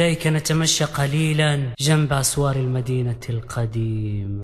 يديك نتمشى قليلا جنب أسوار المدينة القديم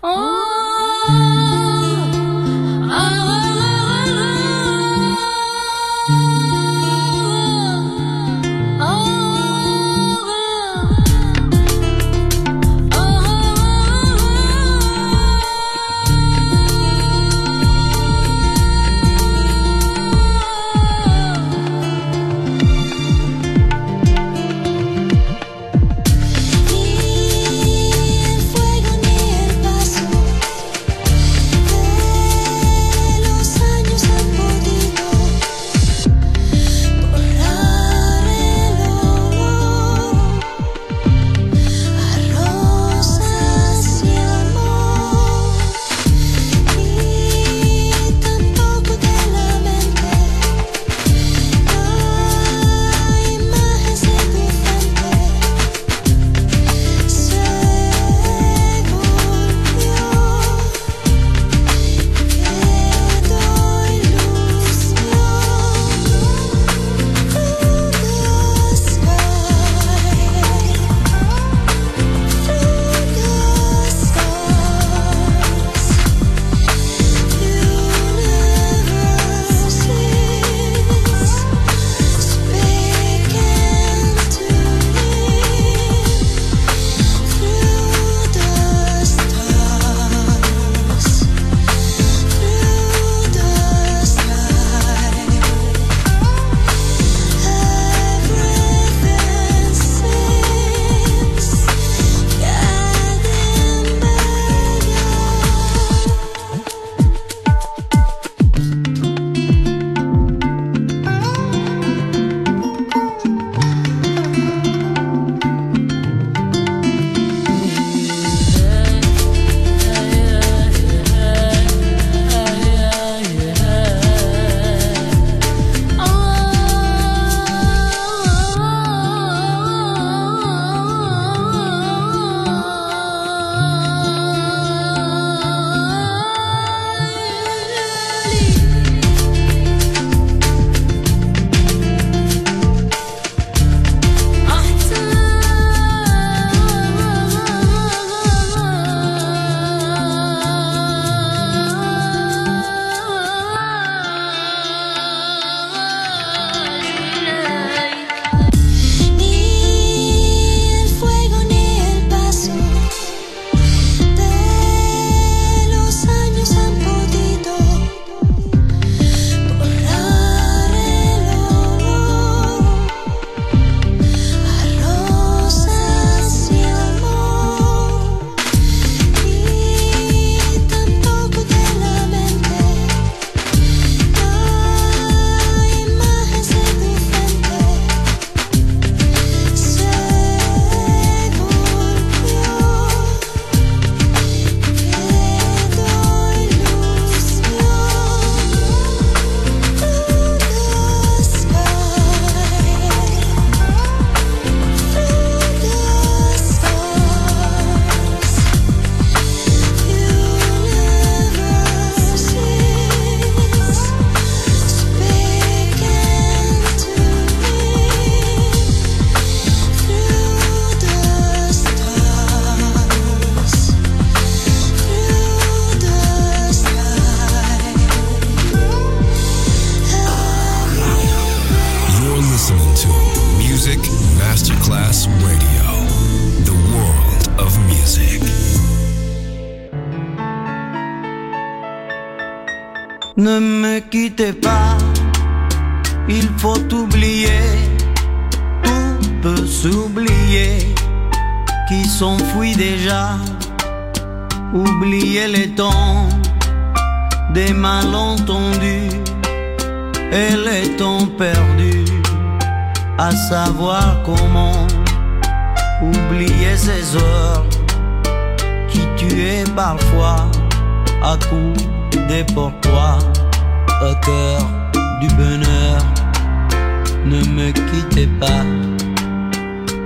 Ne me quittez pas,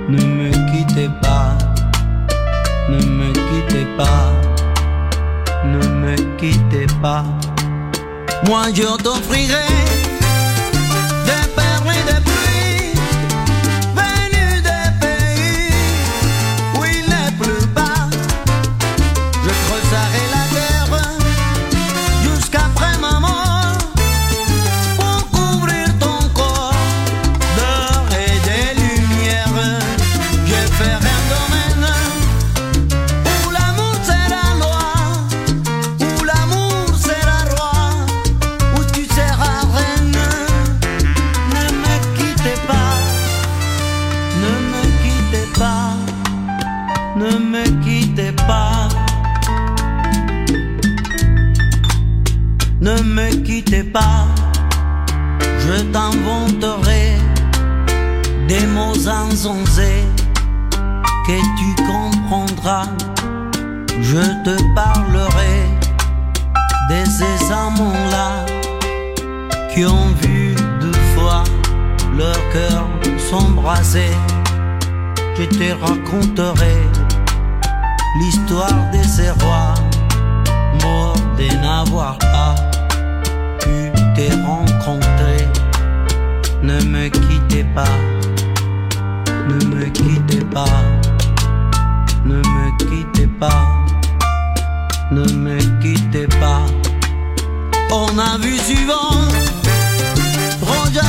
ne me quittez pas, ne me quittez pas, ne me quittez pas. Moi je t'offrirai pas, je t'inventerai des mots insensés que tu comprendras. Je te parlerai de ces amants-là qui ont vu deux fois leur cœur s'embraser. Je te raconterai l'histoire de ces rois morts de n'avoir pas rencontrer. Ne me quittez pas, ne me quittez pas, ne me quittez pas, ne me quittez pas. On a vu suivant,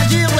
dire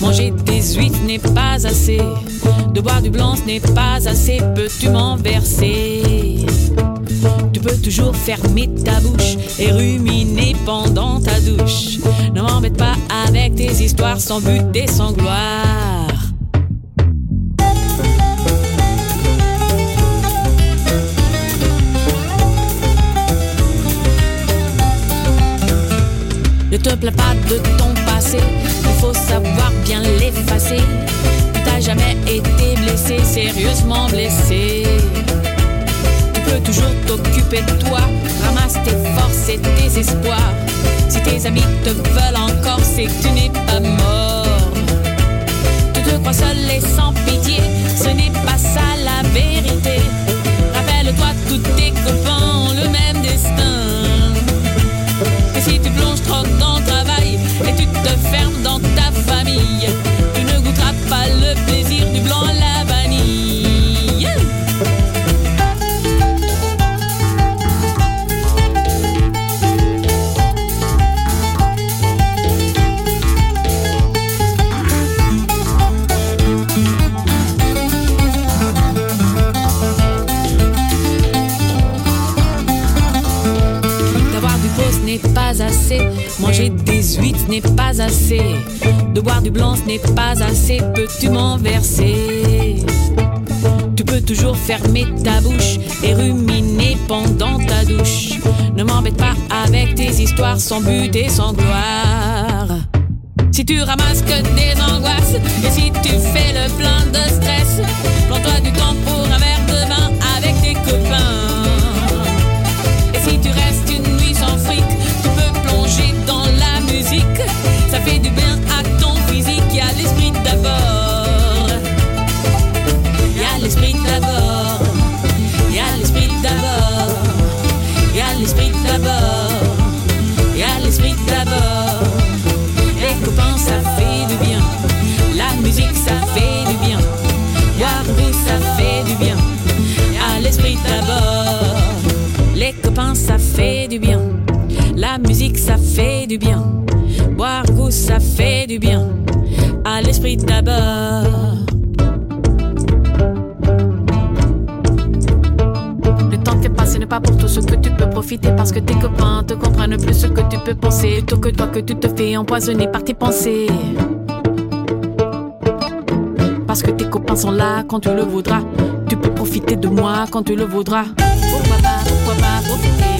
Manger des huîtres n'est pas assez. De boire du blanc, ce n'est pas assez. Peux-tu m'en verser? Tu peux toujours fermer ta bouche et ruminer pendant ta douche. Ne m'embête pas avec tes histoires sans but et sans gloire. Ne te plains pas de ton passé faut savoir bien l'effacer. Tu t'as jamais été blessé, sérieusement blessé. Tu peux toujours t'occuper de toi, ramasse tes forces et tes espoirs. Si tes amis te veulent encore, c'est que tu n'es pas mort. Tu te crois seul et sans pitié, ce n'est pas ça la vérité. Rappelle-toi, tous tes copains ont le même destin. De boire du blanc, ce n'est pas assez. Peux-tu m'en verser? Tu peux toujours fermer ta bouche et ruminer pendant ta douche. Ne m'embête pas avec tes histoires sans but et sans gloire. Si tu ramasses que des angoisses et si tu fais le plein de stress, prends-toi du temps pour un verre de vin avec tes copains. Fait du bien à ton physique, y a l'esprit d'abord. Y a l'esprit d'abord. Y a l'esprit d'abord. Y a l'esprit d'abord. Y a l'esprit d'abord. Les copains, ça fait du bien. La musique, ça fait du bien. Boire goût, ça fait du bien. À l'esprit d'abord. Les copains, ça fait du bien. La musique, ça fait du bien. Boire ça fait du bien. À l'esprit d'abord. Le temps qui est passé n'est pas pour tout ce que tu peux profiter parce que tes copains te comprennent plus ce que tu peux penser plutôt que toi que tu te fais empoisonner par tes pensées. Parce que tes copains sont là quand tu le voudras. Tu peux profiter de moi quand tu le voudras. Pourquoi pas, pourquoi pas profiter,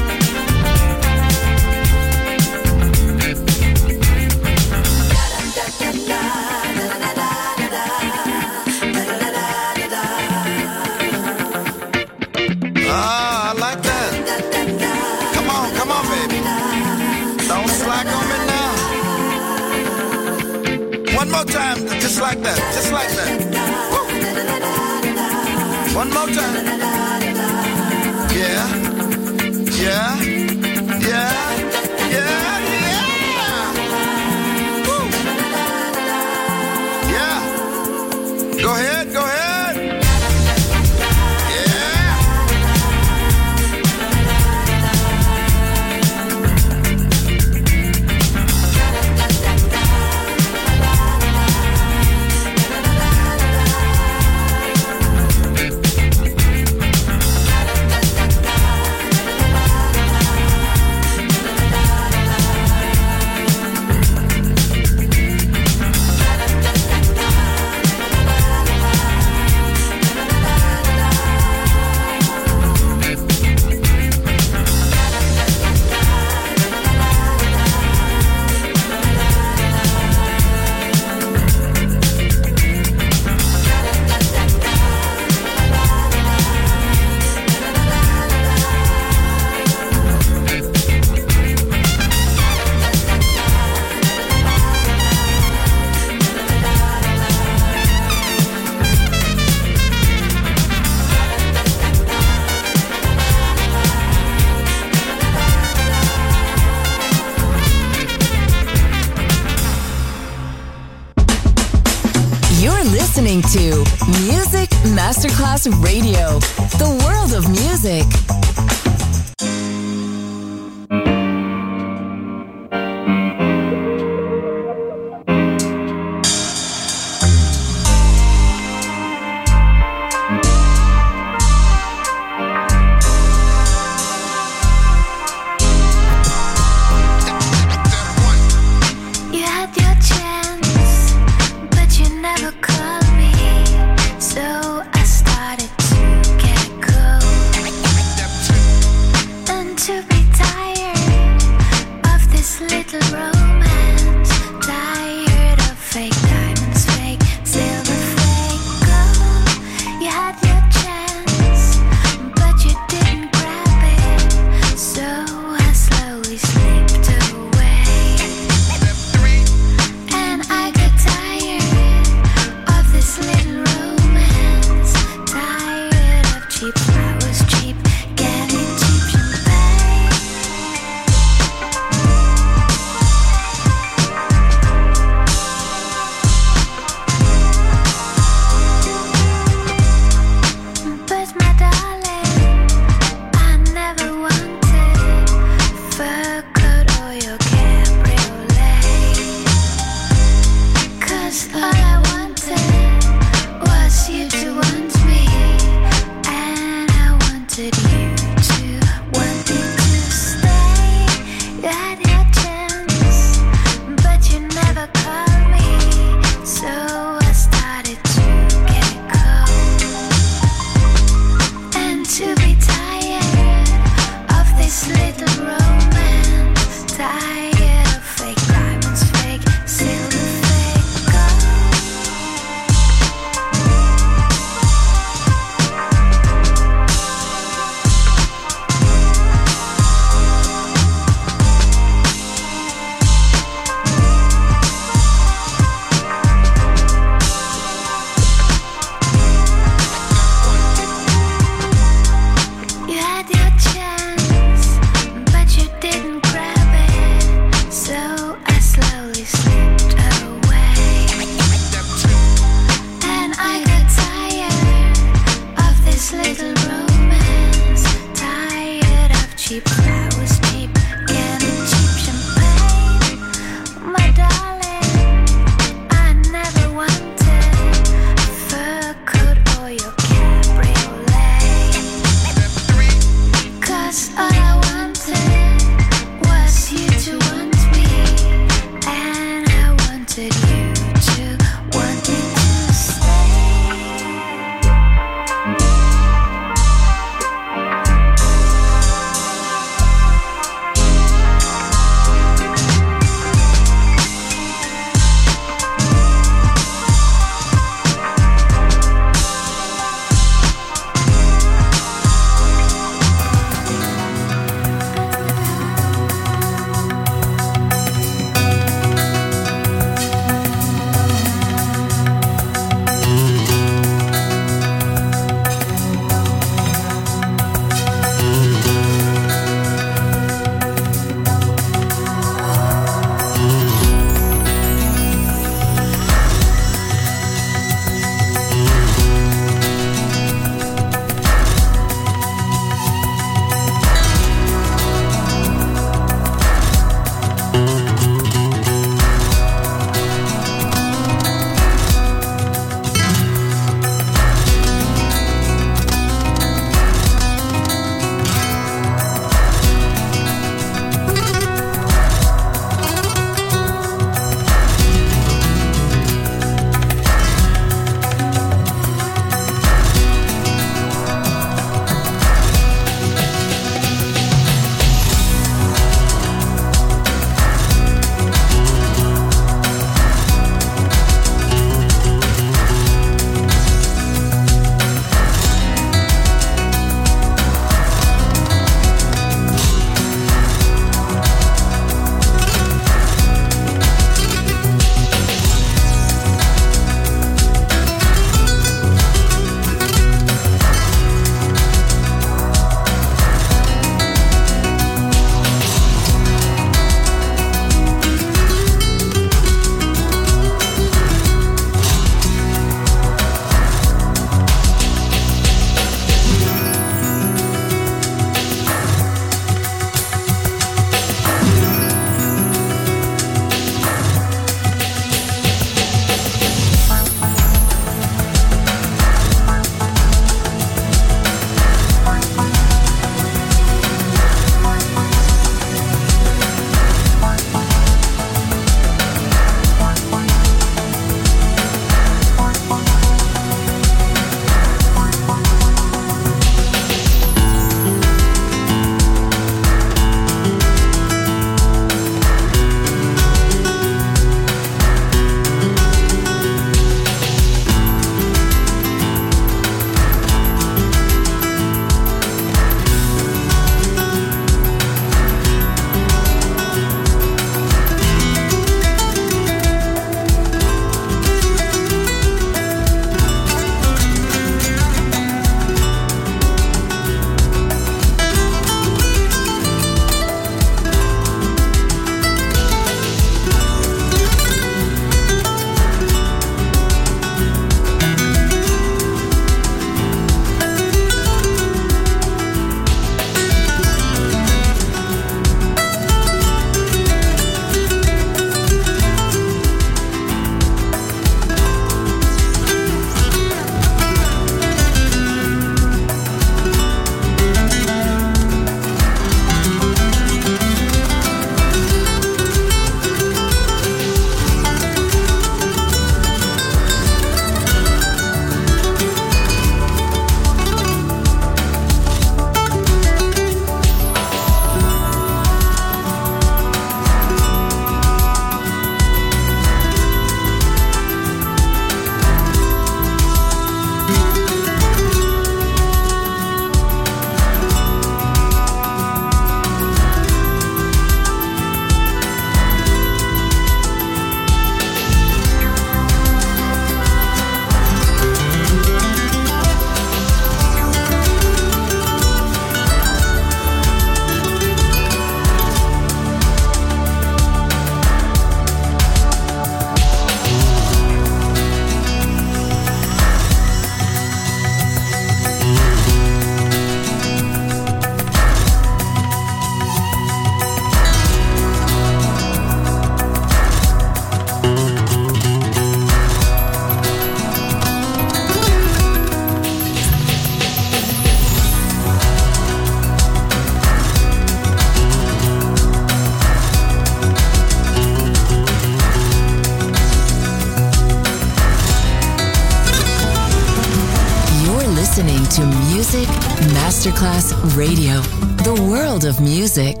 Of music.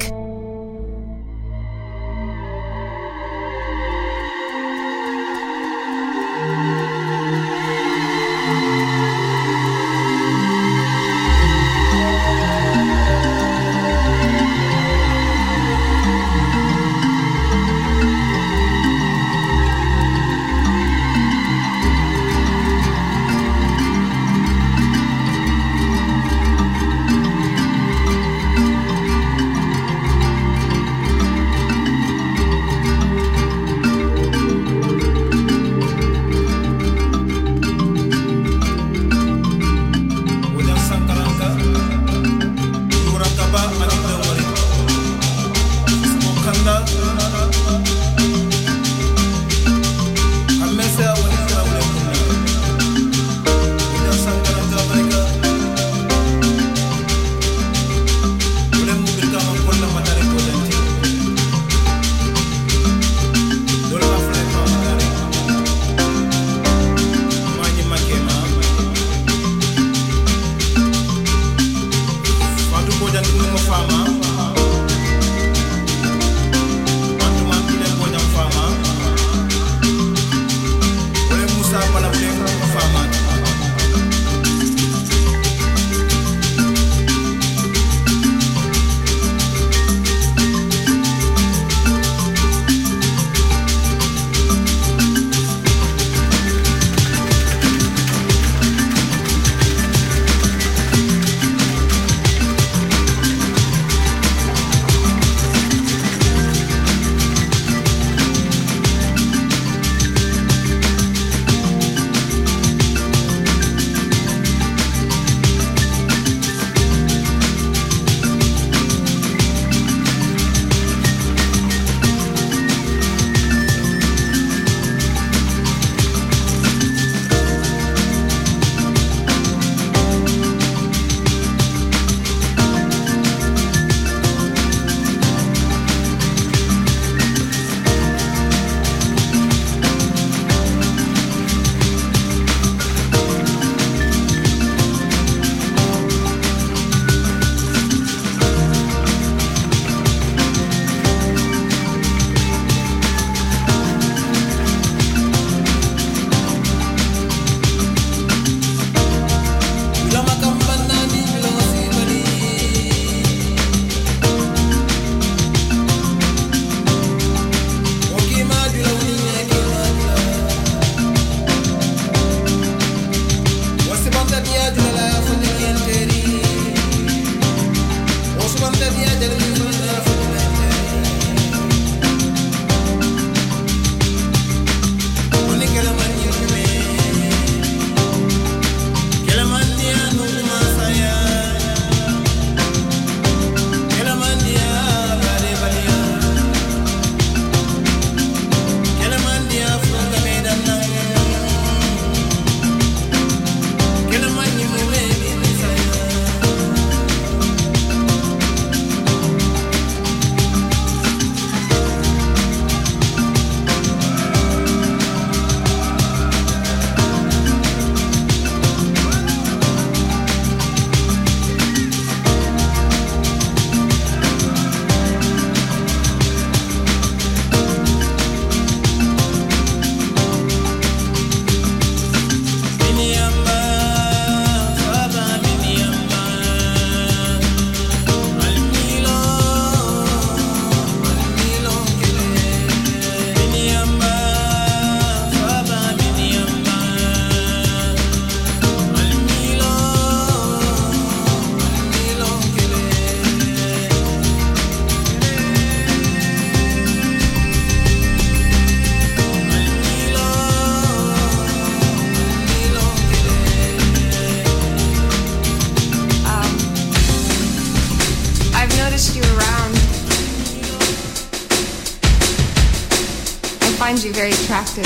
attractive.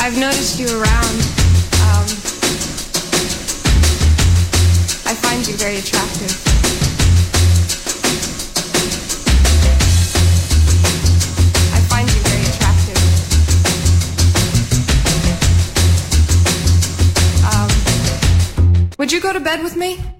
I've noticed you around. Um, I find you very attractive. I find you very attractive. Um, would you go to bed with me?